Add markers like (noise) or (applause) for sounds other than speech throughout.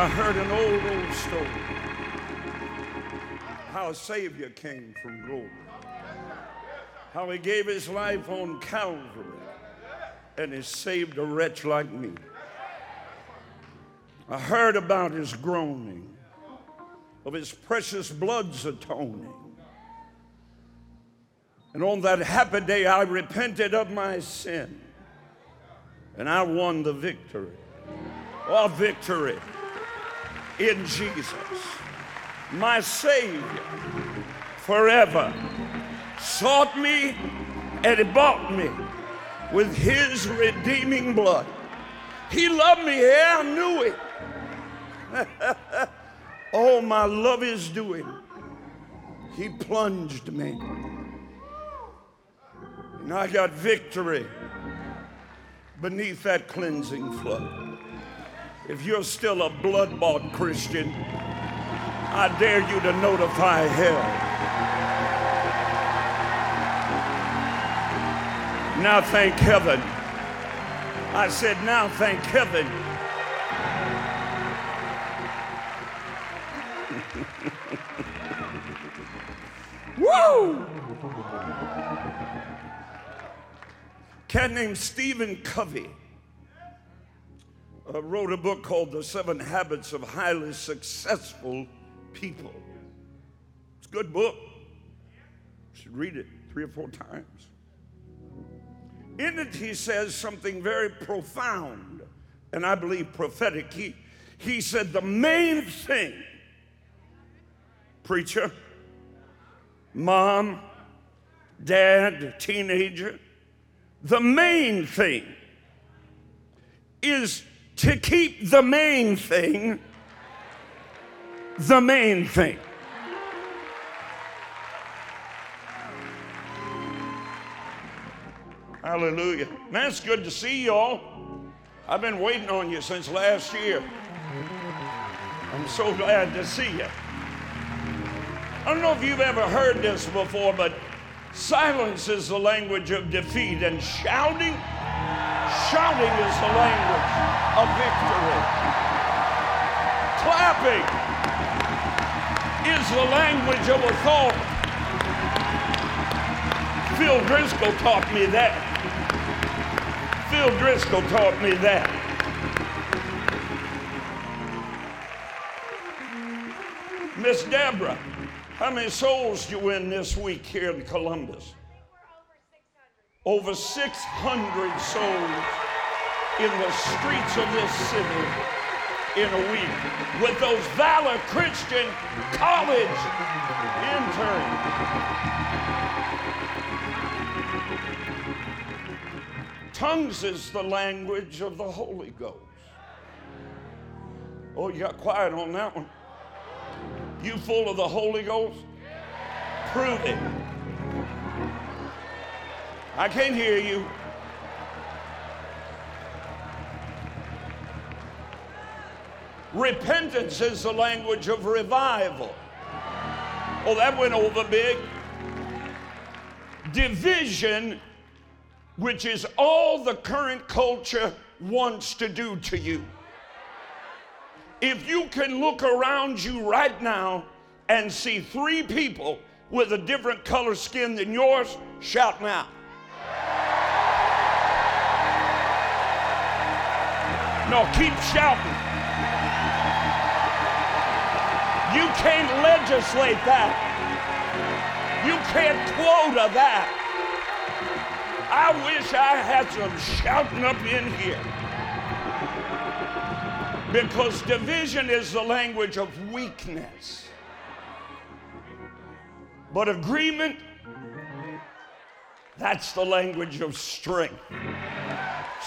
I heard an old, old story how a Savior came from glory, how he gave his life on Calvary, and he saved a wretch like me. I heard about his groaning, of his precious blood's atoning. And on that happy day, I repented of my sin, and I won the victory. Oh, victory in Jesus, my Savior, forever sought me and bought me with his redeeming blood. He loved me, yeah, I knew it. (laughs) oh, my love is doing. He plunged me. And I got victory beneath that cleansing flood. If you're still a blood bought Christian, I dare you to notify hell. Now thank heaven. I said, now thank heaven. (laughs) Woo! Cat named Stephen Covey wrote a book called The Seven Habits of Highly Successful People. It's a good book. You should read it three or four times. In it, he says something very profound and I believe prophetic. He, he said, The main thing, preacher, mom, dad, teenager, the main thing is to keep the main thing the main thing. Hallelujah. Man, it's good to see y'all. I've been waiting on you since last year. I'm so glad to see you. I don't know if you've ever heard this before, but silence is the language of defeat, and shouting Shouting is the language of victory. Clapping is the language of authority. Phil Driscoll taught me that. Phil Driscoll taught me that. Miss Deborah, how many souls did you win this week here in Columbus? Over 600 souls in the streets of this city in a week with those Valor Christian College interns. Tongues is the language of the Holy Ghost. Oh, you got quiet on that one. You full of the Holy Ghost? Prove it. I can't hear you. Repentance is the language of revival. Oh, that went over big. Division, which is all the current culture wants to do to you. If you can look around you right now and see three people with a different color skin than yours, shout now. No, keep shouting. You can't legislate that. You can't quota that. I wish I had some shouting up in here. Because division is the language of weakness. But agreement, that's the language of strength.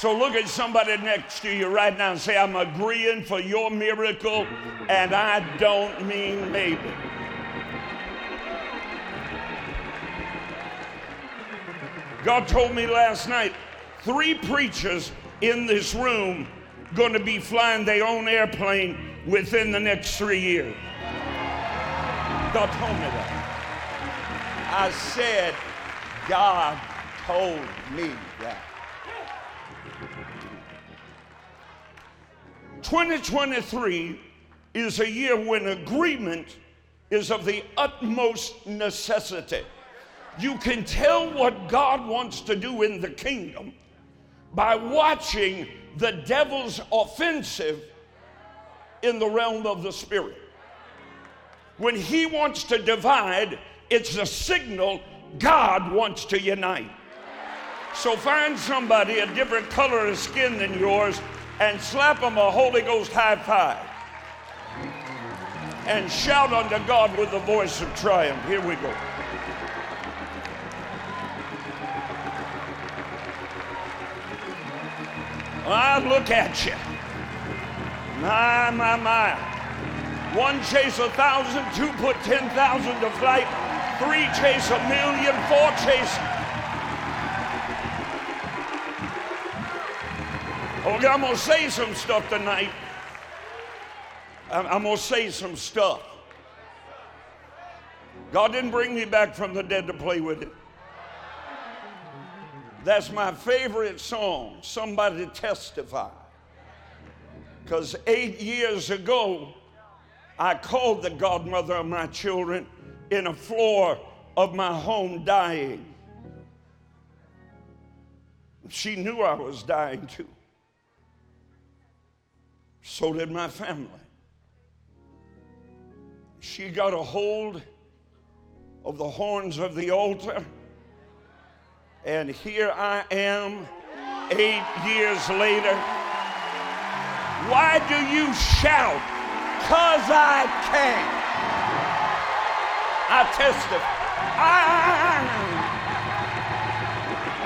So look at somebody next to you right now and say, I'm agreeing for your miracle, and I don't mean maybe. God told me last night three preachers in this room going to be flying their own airplane within the next three years. God told me that. I said, God told me that. 2023 is a year when agreement is of the utmost necessity. You can tell what God wants to do in the kingdom by watching the devil's offensive in the realm of the spirit. When he wants to divide, it's a signal God wants to unite. So find somebody a different color of skin than yours and slap them a Holy Ghost high five. And shout unto God with the voice of triumph. Here we go. I look at you. My, my, my. One chase a thousand, two put 10,000 to flight, three chase a million, four chase. Oh, I'm going to say some stuff tonight. I'm, I'm going to say some stuff. God didn't bring me back from the dead to play with it. That's my favorite song, Somebody Testify. Because eight years ago, I called the godmother of my children in a floor of my home dying. She knew I was dying too. So did my family. She got a hold of the horns of the altar and here I am eight years later. Why do you shout? Because I can. I testify. I,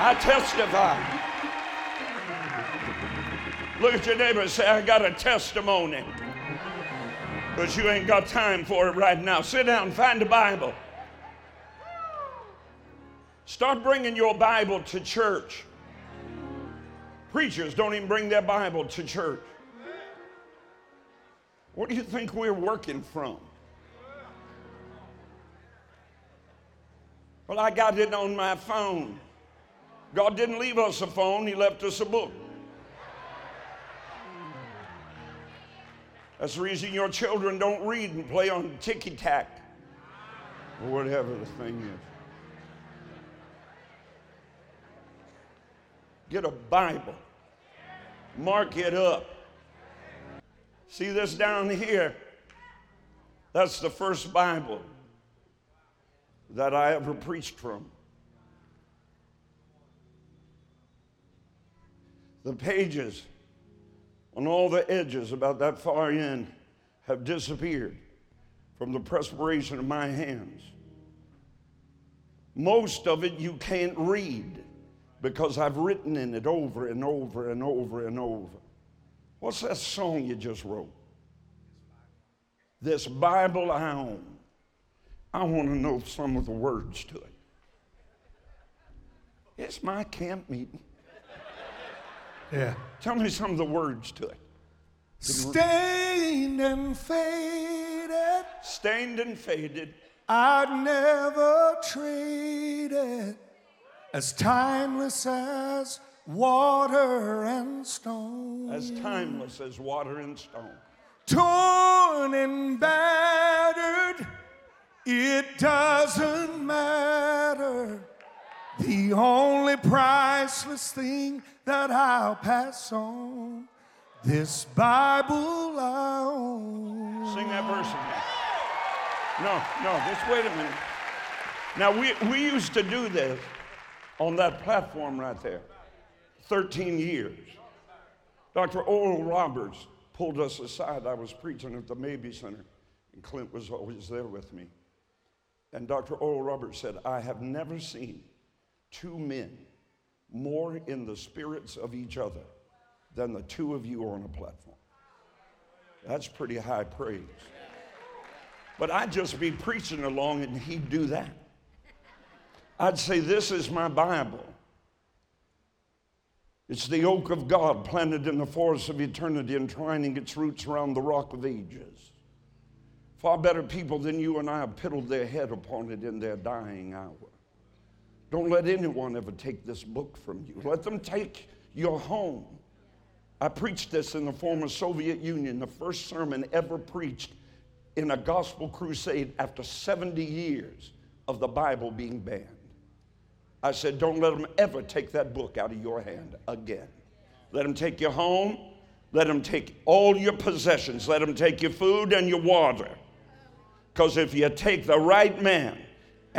I testify. Look at your neighbor and say, I got a testimony. But you ain't got time for it right now. Sit down, find the Bible. Start bringing your Bible to church. Preachers don't even bring their Bible to church. What do you think we're working from? Well, I got it on my phone. God didn't leave us a phone, He left us a book. That's the reason your children don't read and play on ticky tack or whatever the thing is. Get a Bible, mark it up. See this down here? That's the first Bible that I ever preached from. The pages on all the edges, about that far in, have disappeared from the perspiration of my hands. Most of it you can't read because I've written in it over and over and over and over. What's that song you just wrote? This Bible I own. I want to know some of the words to it. It's my camp meeting. Yeah. Tell me some of the words to it. Stained and faded, Stained and faded, I'd never trade it. As timeless as water and stone. as timeless as water and stone. torn and battered, it doesn't matter. The only priceless thing that I'll pass on, this Bible I own. Sing that verse again. No, no, just wait a minute. Now, we, we used to do this on that platform right there 13 years. Dr. Oral Roberts pulled us aside. I was preaching at the Mabee Center, and Clint was always there with me. And Dr. Oral Roberts said, I have never seen two men more in the spirits of each other than the two of you are on a platform. That's pretty high praise. But I'd just be preaching along and he'd do that. I'd say, This is my Bible. It's the oak of God planted in the forest of eternity, entwining its roots around the rock of ages. Far better people than you and I have piddled their head upon it in their dying hour. Don't let anyone ever take this book from you. Let them take your home. I preached this in the former Soviet Union, the first sermon ever preached in a gospel crusade after 70 years of the Bible being banned. I said, Don't let them ever take that book out of your hand again. Let them take your home. Let them take all your possessions. Let them take your food and your water. Because if you take the right man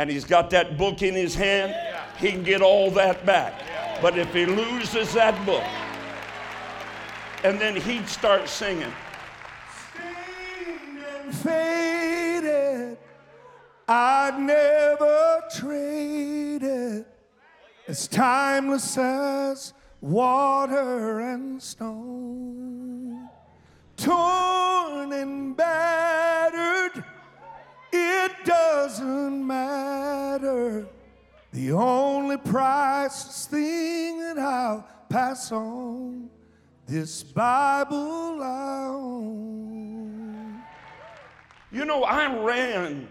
and he's got that book in his hand, he can get all that back. But if he loses that book, and then he'd start singing, Stained and faded, I'd never trade it. As timeless as water and stone. Torn and it doesn't matter. The only priceless thing that I'll pass on, this Bible I own. You know, I ran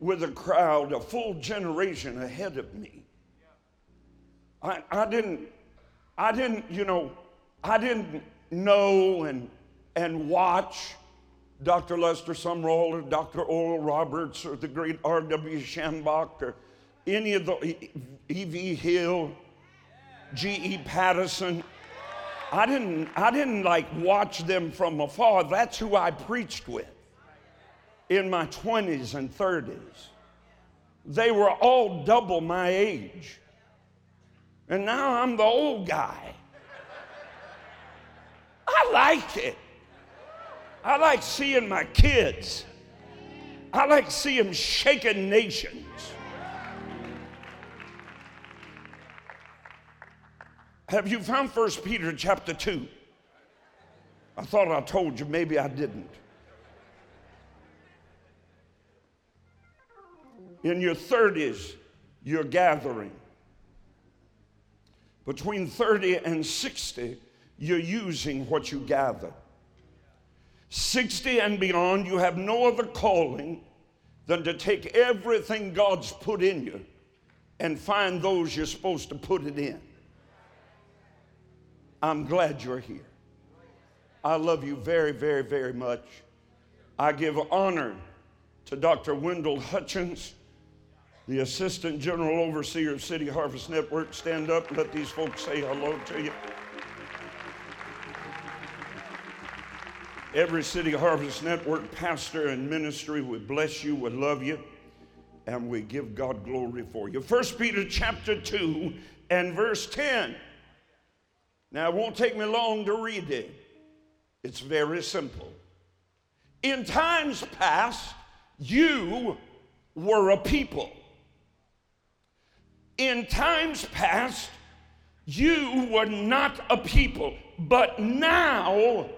with a crowd, a full generation ahead of me. I, I didn't, I didn't, you know, I didn't know and, and watch Dr. Lester Sumrall or Dr. Oral Roberts or the great R.W. Schambach or any of the E.V. Hill, G.E. Patterson. I didn't, I didn't like watch them from afar. That's who I preached with in my 20s and 30s. They were all double my age. And now I'm the old guy. I like it. I like seeing my kids. I like seeing shaking nations. Have you found 1 Peter chapter 2? I thought I told you, maybe I didn't. In your 30s, you're gathering. Between 30 and 60, you're using what you gather. 60 and beyond, you have no other calling than to take everything God's put in you and find those you're supposed to put it in. I'm glad you're here. I love you very, very, very much. I give honor to Dr. Wendell Hutchins, the Assistant General Overseer of City Harvest Network. Stand up and let these folks say hello to you. Every City Harvest Network pastor and ministry we bless you, we love you, and we give God glory for you. First Peter chapter 2 and verse 10. Now, it won't take me long to read it. It's very simple. In times past, you were a people. In times past, you were not a people, but now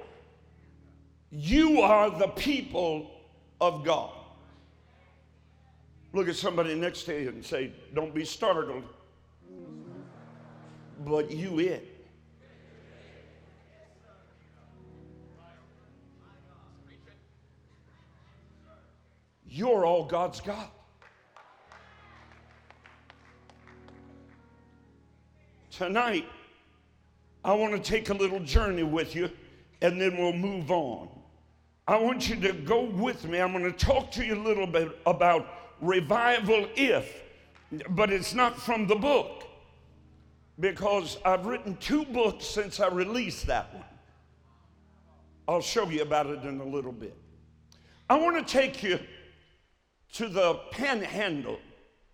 you are the people of God. Look at somebody next to you and say, Don't be startled, but you it. You're all God's got. Tonight, I want to take a little journey with you and then we'll move on. I want you to go with me. I'm going to talk to you a little bit about revival if, but it's not from the book because I've written two books since I released that one. I'll show you about it in a little bit. I want to take you to the panhandle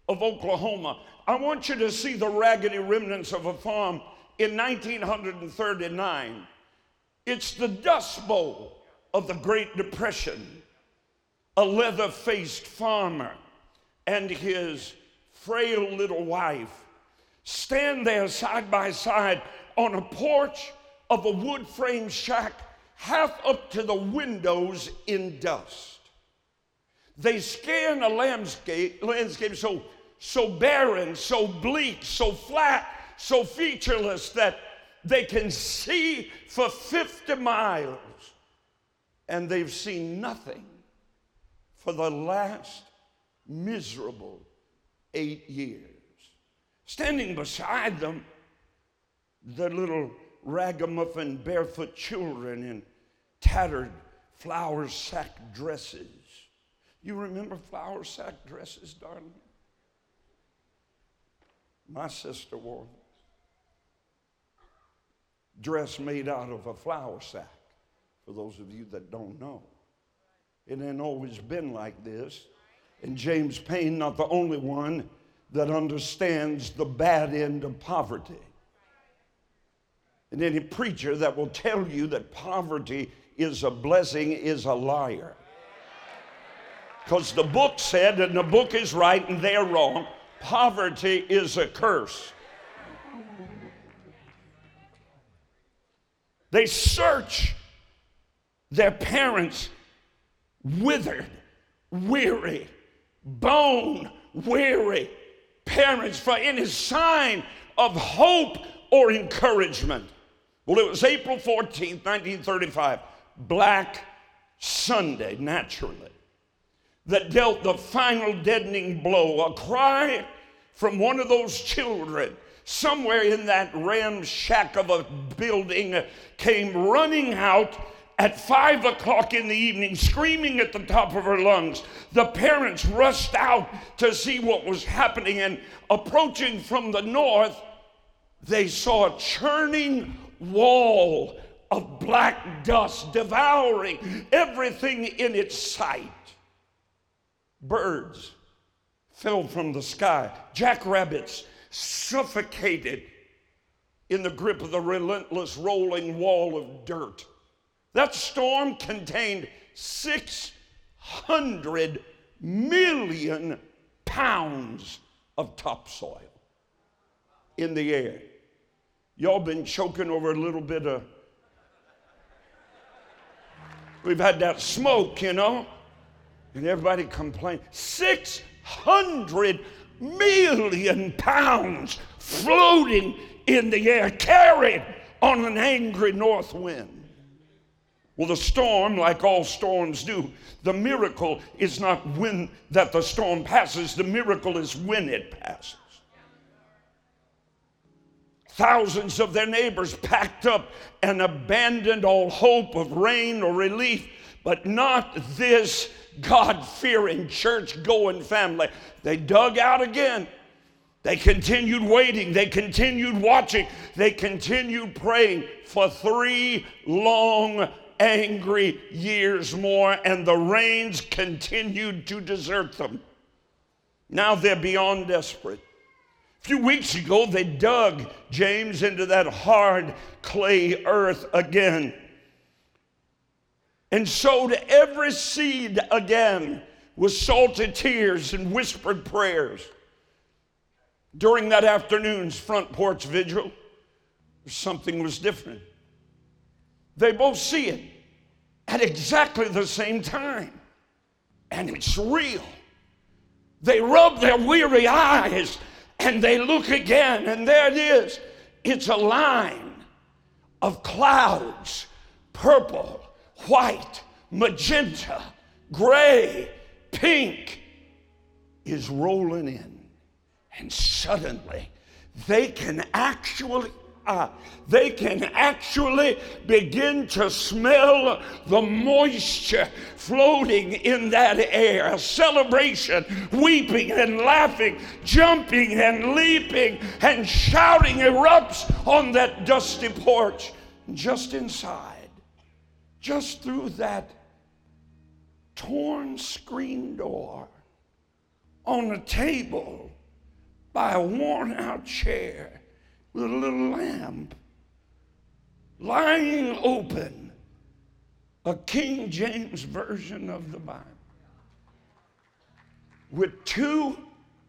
of Oklahoma. I want you to see the raggedy remnants of a farm in 1939. It's the Dust Bowl of the Great Depression. A leather faced farmer and his frail little wife stand there side by side on a porch of a wood frame shack, half up to the windows in dust. They scan a landscape, landscape so, so barren, so bleak, so flat, so featureless that they can see for 50 miles and they've seen nothing for the last miserable eight years. Standing beside them, the little ragamuffin barefoot children in tattered flour sack dresses. You remember flour sack dresses, darling? My sister wore them. Dress made out of a flour sack, for those of you that don't know. It ain't always been like this. And James Payne, not the only one that understands the bad end of poverty. And any preacher that will tell you that poverty is a blessing is a liar. Because the book said, and the book is right and they're wrong, poverty is a curse. They search their parents' withered, weary, bone weary parents for any sign of hope or encouragement. Well, it was April 14th, 1935, Black Sunday, naturally, that dealt the final deadening blow. A cry from one of those children somewhere in that ramshack of a building came running out at five o'clock in the evening, screaming at the top of her lungs. The parents rushed out to see what was happening, and approaching from the north, they saw a churning wall of black dust devouring everything in its sight. Birds fell from the sky, jackrabbits suffocated in the grip of the relentless rolling wall of dirt. That storm contained 600 million pounds of topsoil in the air. Y'all been choking over a little bit of. We've had that smoke, you know, and everybody complained. 600 million pounds floating in the air, carried on an angry north wind. Well, the storm, like all storms do, the miracle is not when that the storm passes, the miracle is when it passes. Thousands of their neighbors packed up and abandoned all hope of rain or relief, but not this God fearing, church going family. They dug out again. They continued waiting. They continued watching. They continued praying for three long angry years more, and the rains continued to desert them. Now they're beyond desperate. A few weeks ago, they dug James into that hard clay earth again and sowed every seed again with salted tears and whispered prayers. During that afternoon's front porch vigil, something was different. They both see it at exactly the same time. And it's real. They rub their weary eyes and they look again, and there it is. It's a line of clouds purple, white, magenta, gray, pink is rolling in. And suddenly they can actually uh, they can actually begin to smell the moisture floating in that air. A celebration, weeping and laughing, jumping and leaping and shouting erupts on that dusty porch. Just inside, just through that torn screen door, on a table by a worn out chair with a little lamp lying open, a King James version of the Bible with two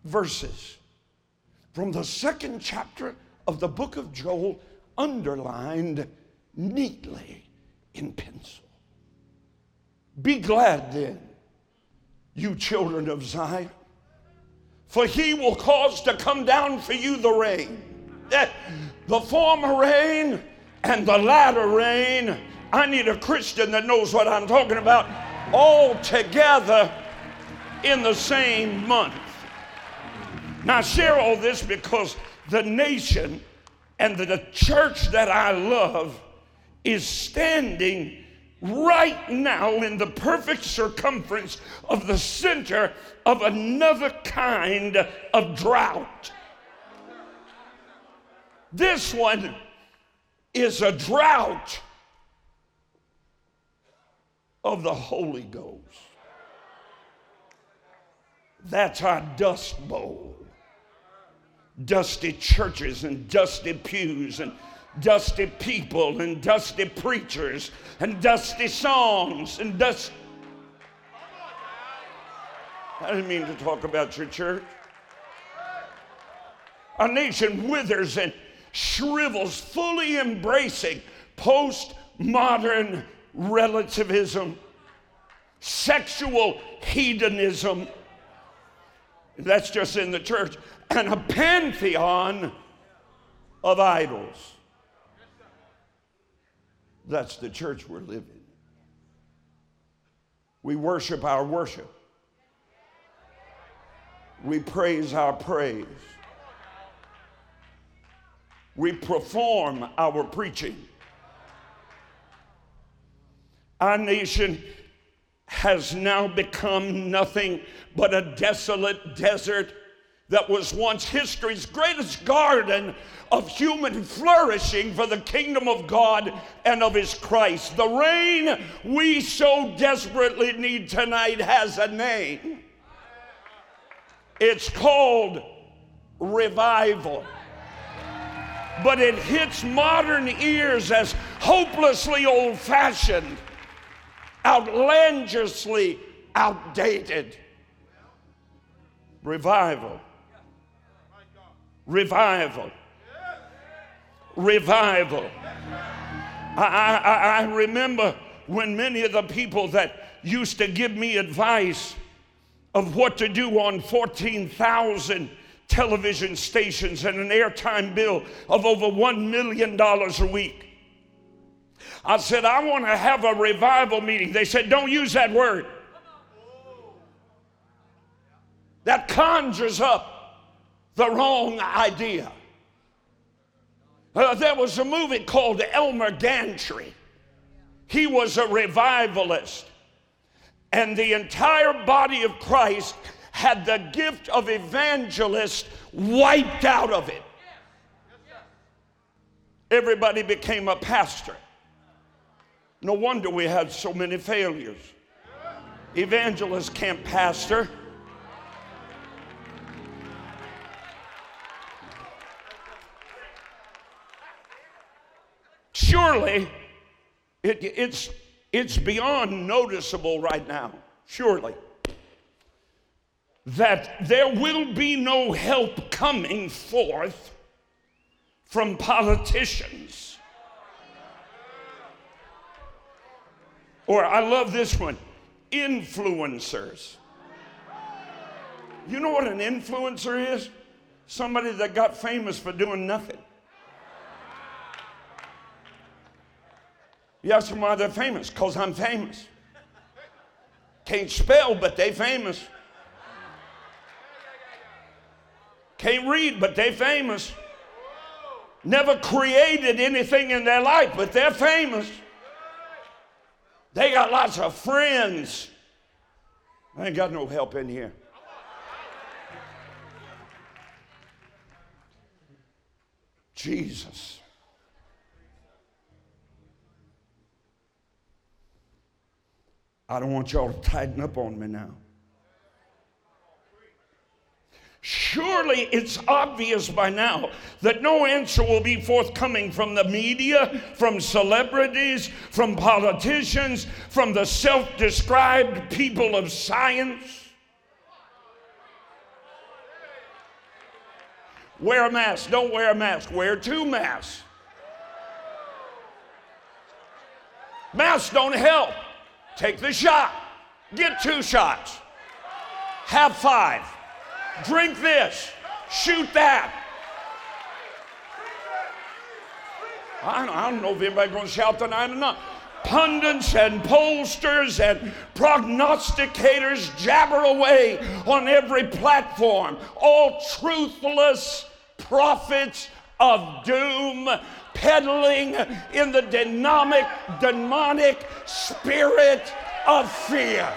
verses from the second chapter of the book of Joel underlined neatly in pencil. Be glad then, you children of Zion, for he will cause to come down for you the rain the former rain and the latter rain. I need a Christian that knows what I'm talking about all together in the same month. Now, I share all this because the nation And the church that I love is standing right now in the perfect circumference of the center of another kind of drought. This one is a drought of the Holy Ghost. That's our dust bowl. Dusty churches and dusty pews and dusty people and dusty preachers and dusty songs and dust. I didn't mean to talk about your church. Our nation withers and shrivels, fully embracing postmodern relativism, sexual hedonism. That's just in the church, and a pantheon of idols. That's the church we're living. We worship our worship. We praise our praise. We perform our preaching. Our nation has now become nothing but a desolate desert that was once history's greatest garden of human flourishing for the kingdom of God and of His Christ. The rain we so desperately need tonight has a name. It's called revival. But it hits modern ears as hopelessly old fashioned, outlandishly outdated. Revival revival. Revival. I, I, I remember when many of the people that used to give me advice of what to do on 14,000 television stations and an airtime bill of over $1 million a week. I said, I want to have a revival meeting. They said, Don't use that word. That conjures up the wrong idea. Uh, there was a movie called Elmer Gantry. He was a revivalist, and the entire body of Christ had the gift of evangelist wiped out of it. Everybody became a pastor. No wonder we had so many failures. Evangelists can't pastor. Surely it, it's, it's beyond noticeable right now, surely, that there will be no help coming forth from politicians. Or I love this one influencers. You know what an influencer is? Somebody that got famous for doing nothing. You ask them why they're famous? Because I'm famous. Can't spell, but they famous. Can't read, but they famous. Never created anything in their life, but they're famous. They got lots of friends. I ain't got no help in here. Jesus. I don't want y'all to tighten up on me now. Surely it's obvious by now that no answer will be forthcoming from the media, from celebrities, from politicians, from the self described people of science. Wear a mask, don't wear a mask, wear two masks. Masks don't help. Take the shot. Get two shots. Have five. Drink this. Shoot that. I don't, I don't know if anybody's going to shout tonight or not. Pundits and pollsters and prognosticators jabber away on every platform. All truthless prophets of doom, peddling in the dynamic, demonic spirit of fear.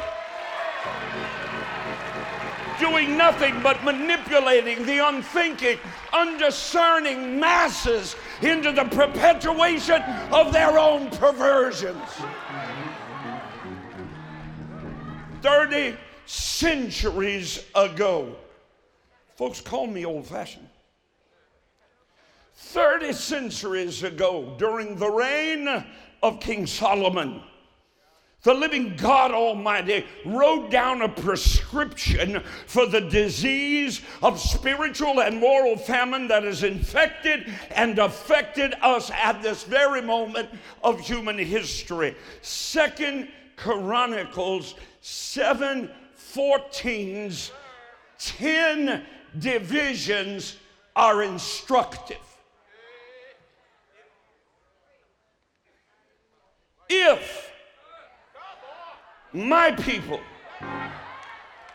Doing nothing but manipulating the unthinking, undiscerning masses into the perpetuation of their own perversions. 30 centuries ago, folks call me old fashioned. 30 centuries ago, during the reign of King Solomon, the living God Almighty wrote down a prescription for the disease of spiritual and moral famine that has infected and affected us at this very moment of human history. Second Chronicles 7 14's 10 divisions are instructive. If my people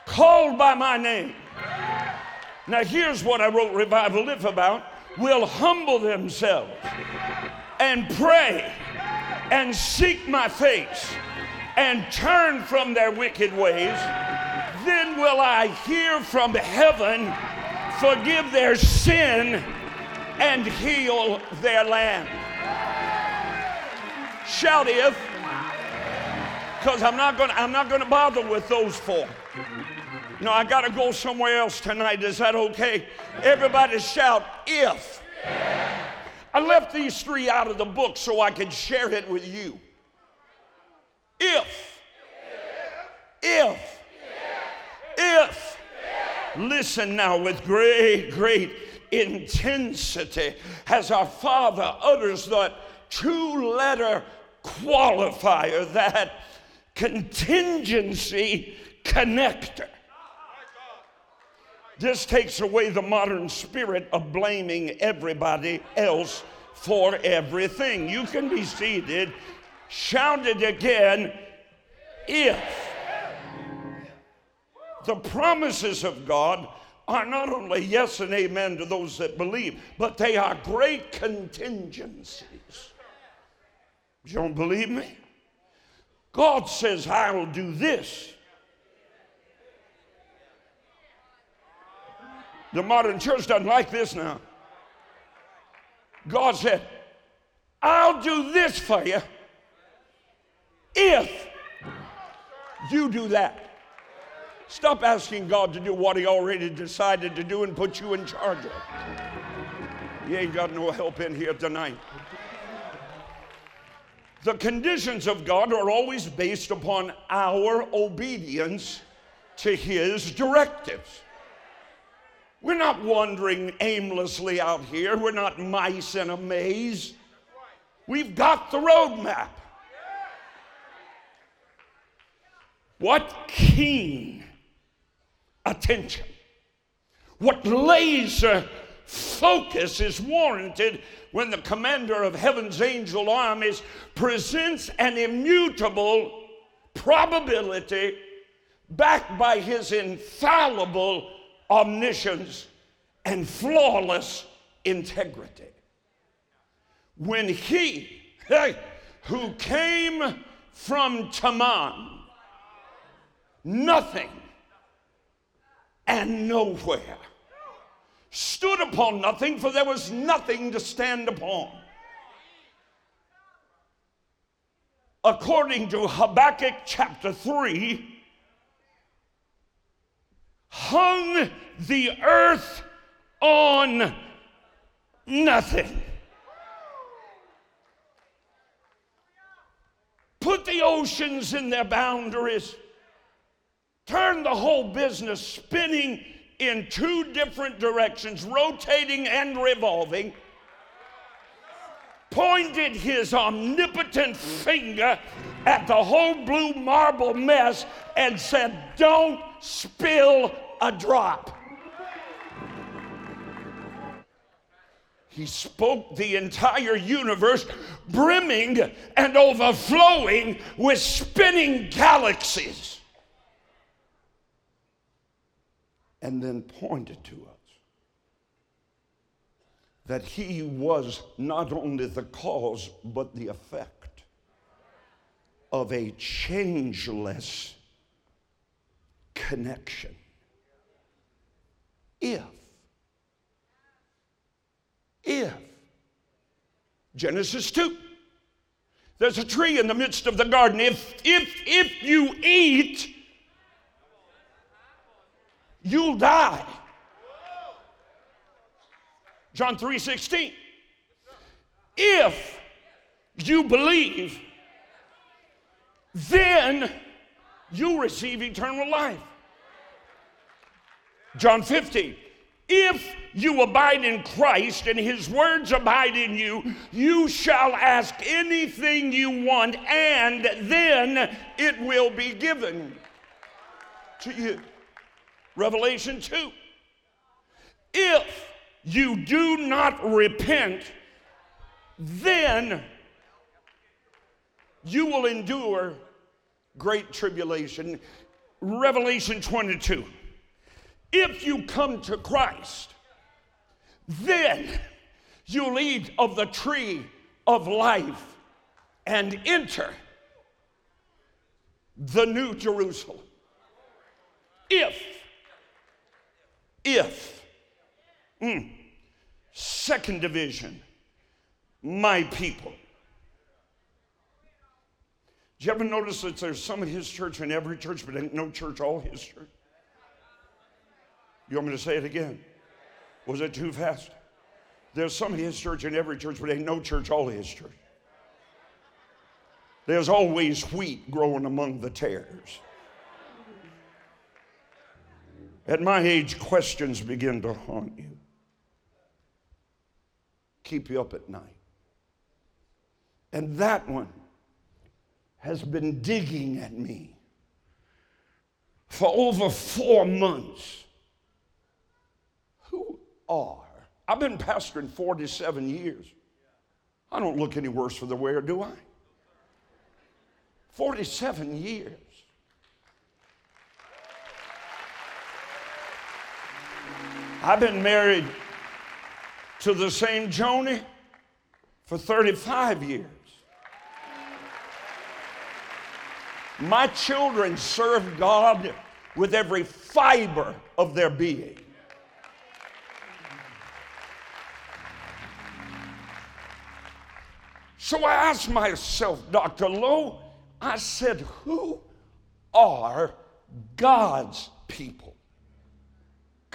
called by my name, now here's what I wrote Revival If about, will humble themselves and pray and seek my face and turn from their wicked ways, then will I hear from heaven, forgive their sin, and heal their land. Shout if, because I'm not going I'm not going to bother with those four. No, I got to go somewhere else tonight. Is that okay? Everybody shout if. I left these three out of the book so I could share it with you. If, if, if, listen now with great, great intensity as our Father utters that two letter qualifier, that contingency connector. This takes away the modern spirit of blaming everybody else for everything. You can be seated Shout it again if the promises of God are not only yes and amen to those that believe, but they are great contingencies. You don't believe me? God says, I'll do this. The modern church doesn't like this now. God said, I'll do this for you if you do that. Stop asking God to do what He already decided to do and put you in charge of. You ain't got no help in here tonight. The conditions of God are always based upon our obedience to His directives. We're not wandering aimlessly out here, we're not mice in a maze. We've got the roadmap. What keen attention, what laser focus is warranted when the commander of heaven's angel armies presents an immutable probability backed by his infallible omniscience and flawless integrity. When he, hey, who came from Teman, nothing and nowhere. Stood upon nothing, for there was nothing to stand upon. According to Habakkuk chapter 3, hung the earth on nothing. Put the oceans in their boundaries turned the whole business spinning in two different directions, rotating and revolving, pointed his omnipotent finger at the whole blue marble mess and said, Don't spill a drop. He spoke the entire universe brimming and overflowing with spinning galaxies. And then pointed to us. that he was not only the cause, but the effect of a changeless connection. If, if, Genesis 2, there's a tree in the midst of the garden. If, if, if you eat, you'll die. John 3 16. If you believe, then you receive eternal life. John 15. If you abide in Christ and his words abide in you, you shall ask anything you want, and then it will be given to you. Revelation 2. If you do not repent, then you will endure great tribulation. Revelation 22. If you come to Christ, then you'll eat of the tree of life and enter the new Jerusalem. If, if, mm, second division, my people. Did you ever notice that there's some of his church in every church, but ain't no church all his church? You want me to say it again? Was it too fast? There's some of his church in every church, but ain't no church all his church. There's always wheat growing among the tares. At my age, questions begin to haunt you, keep you up at night. And that one has been digging at me for over four months Who are. I've been pastoring 47 years. I don't look any worse for the wear, do I? 47 years. I've been married to the same Joni for 35 years. My children serve God with every fiber of their being. So I asked myself, Dr. Lowe, I said, who are God's people?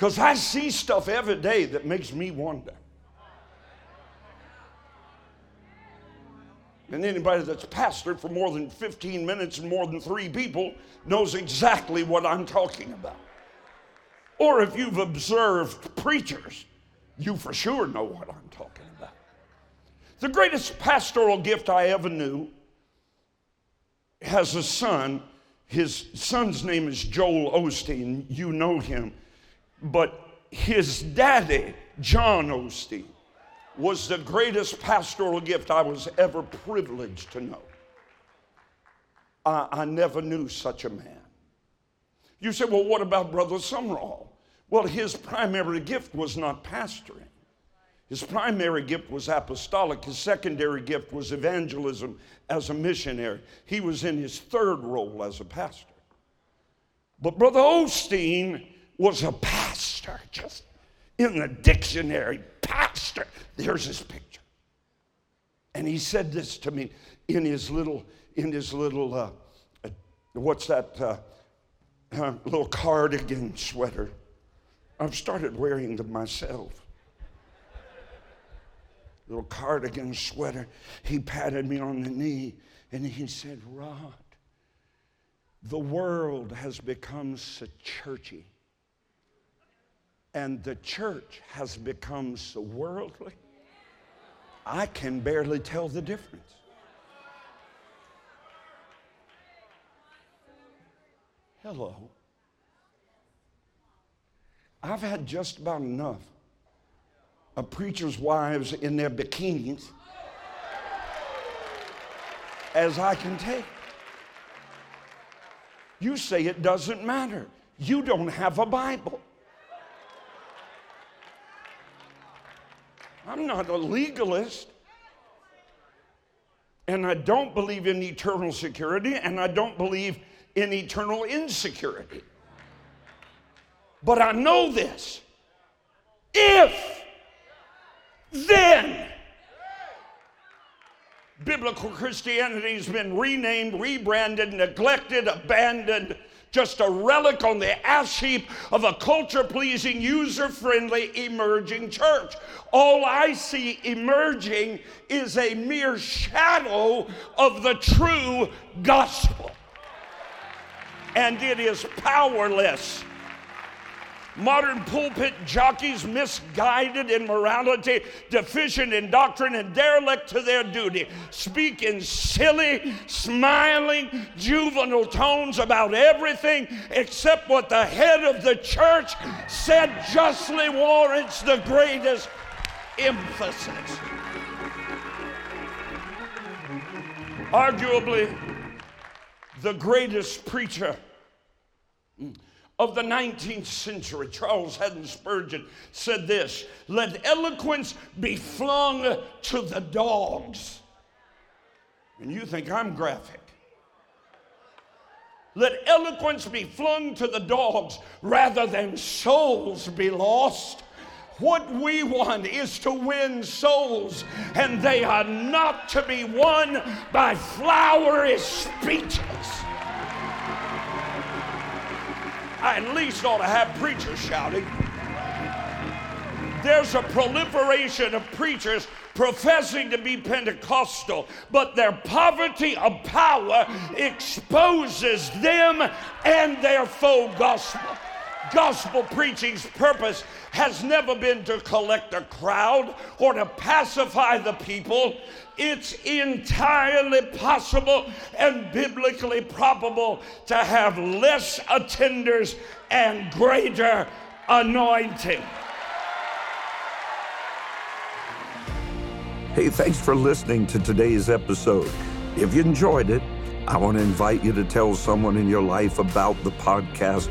Because I see stuff every day that makes me wonder. And anybody that's pastored for more than 15 minutes and more than three people knows exactly what I'm talking about. Or if you've observed preachers, you for sure know what I'm talking about. The greatest pastoral gift I ever knew has a son. His son's name is Joel Osteen. You know him. But his daddy, John Osteen, was the greatest pastoral gift I was ever privileged to know. I, I never knew such a man. You say, well, what about Brother Sumrall? Well, his primary gift was not pastoring. His primary gift was apostolic, his secondary gift was evangelism as a missionary. He was in his third role as a pastor. But Brother Osteen was a pastor, just in the dictionary, pastor. There's his picture. And he said this to me in his little, in his little, uh, uh, what's that, uh, uh little cardigan sweater. I've started wearing them myself little cardigan sweater. He patted me on the knee and he said, Rod, the world has become so churchy and the church has become so worldly, I can barely tell the difference. Hello. I've had just about enough of preachers' wives in their bikinis as I can take. You say it doesn't matter. You don't have a Bible. I'm not a legalist. And I don't believe in eternal security, and I don't believe in eternal insecurity. But I know this. If then biblical Christianity has been renamed, rebranded, neglected, abandoned, just a relic on the ash heap of a culture pleasing, user friendly emerging church. All I see emerging is a mere shadow of the true gospel. And it is powerless Modern pulpit jockeys misguided in morality, deficient in doctrine, and derelict to their duty, speak in silly, smiling, juvenile tones about everything except what the head of the church said justly warrants the greatest emphasis. Arguably, the greatest preacher of the 19th century, Charles Haddon Spurgeon, said this Let eloquence be flung to the dogs. And you think I'm graphic. Let eloquence be flung to the dogs rather than souls be lost. What we want is to win souls, and they are not to be won by flowery speeches. I at least ought to have preachers shouting. There's a proliferation of preachers professing to be Pentecostal, but their poverty of power exposes them and their faux gospel. Gospel preaching's purpose has never been to collect a crowd or to pacify the people. It's entirely possible and biblically probable to have less attenders and greater anointing. Hey, thanks for listening to today's episode. If you enjoyed it, I want to invite you to tell someone in your life about the podcast.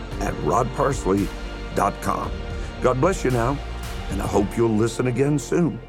at rodparsley.com. God bless you now, and I hope you'll listen again soon.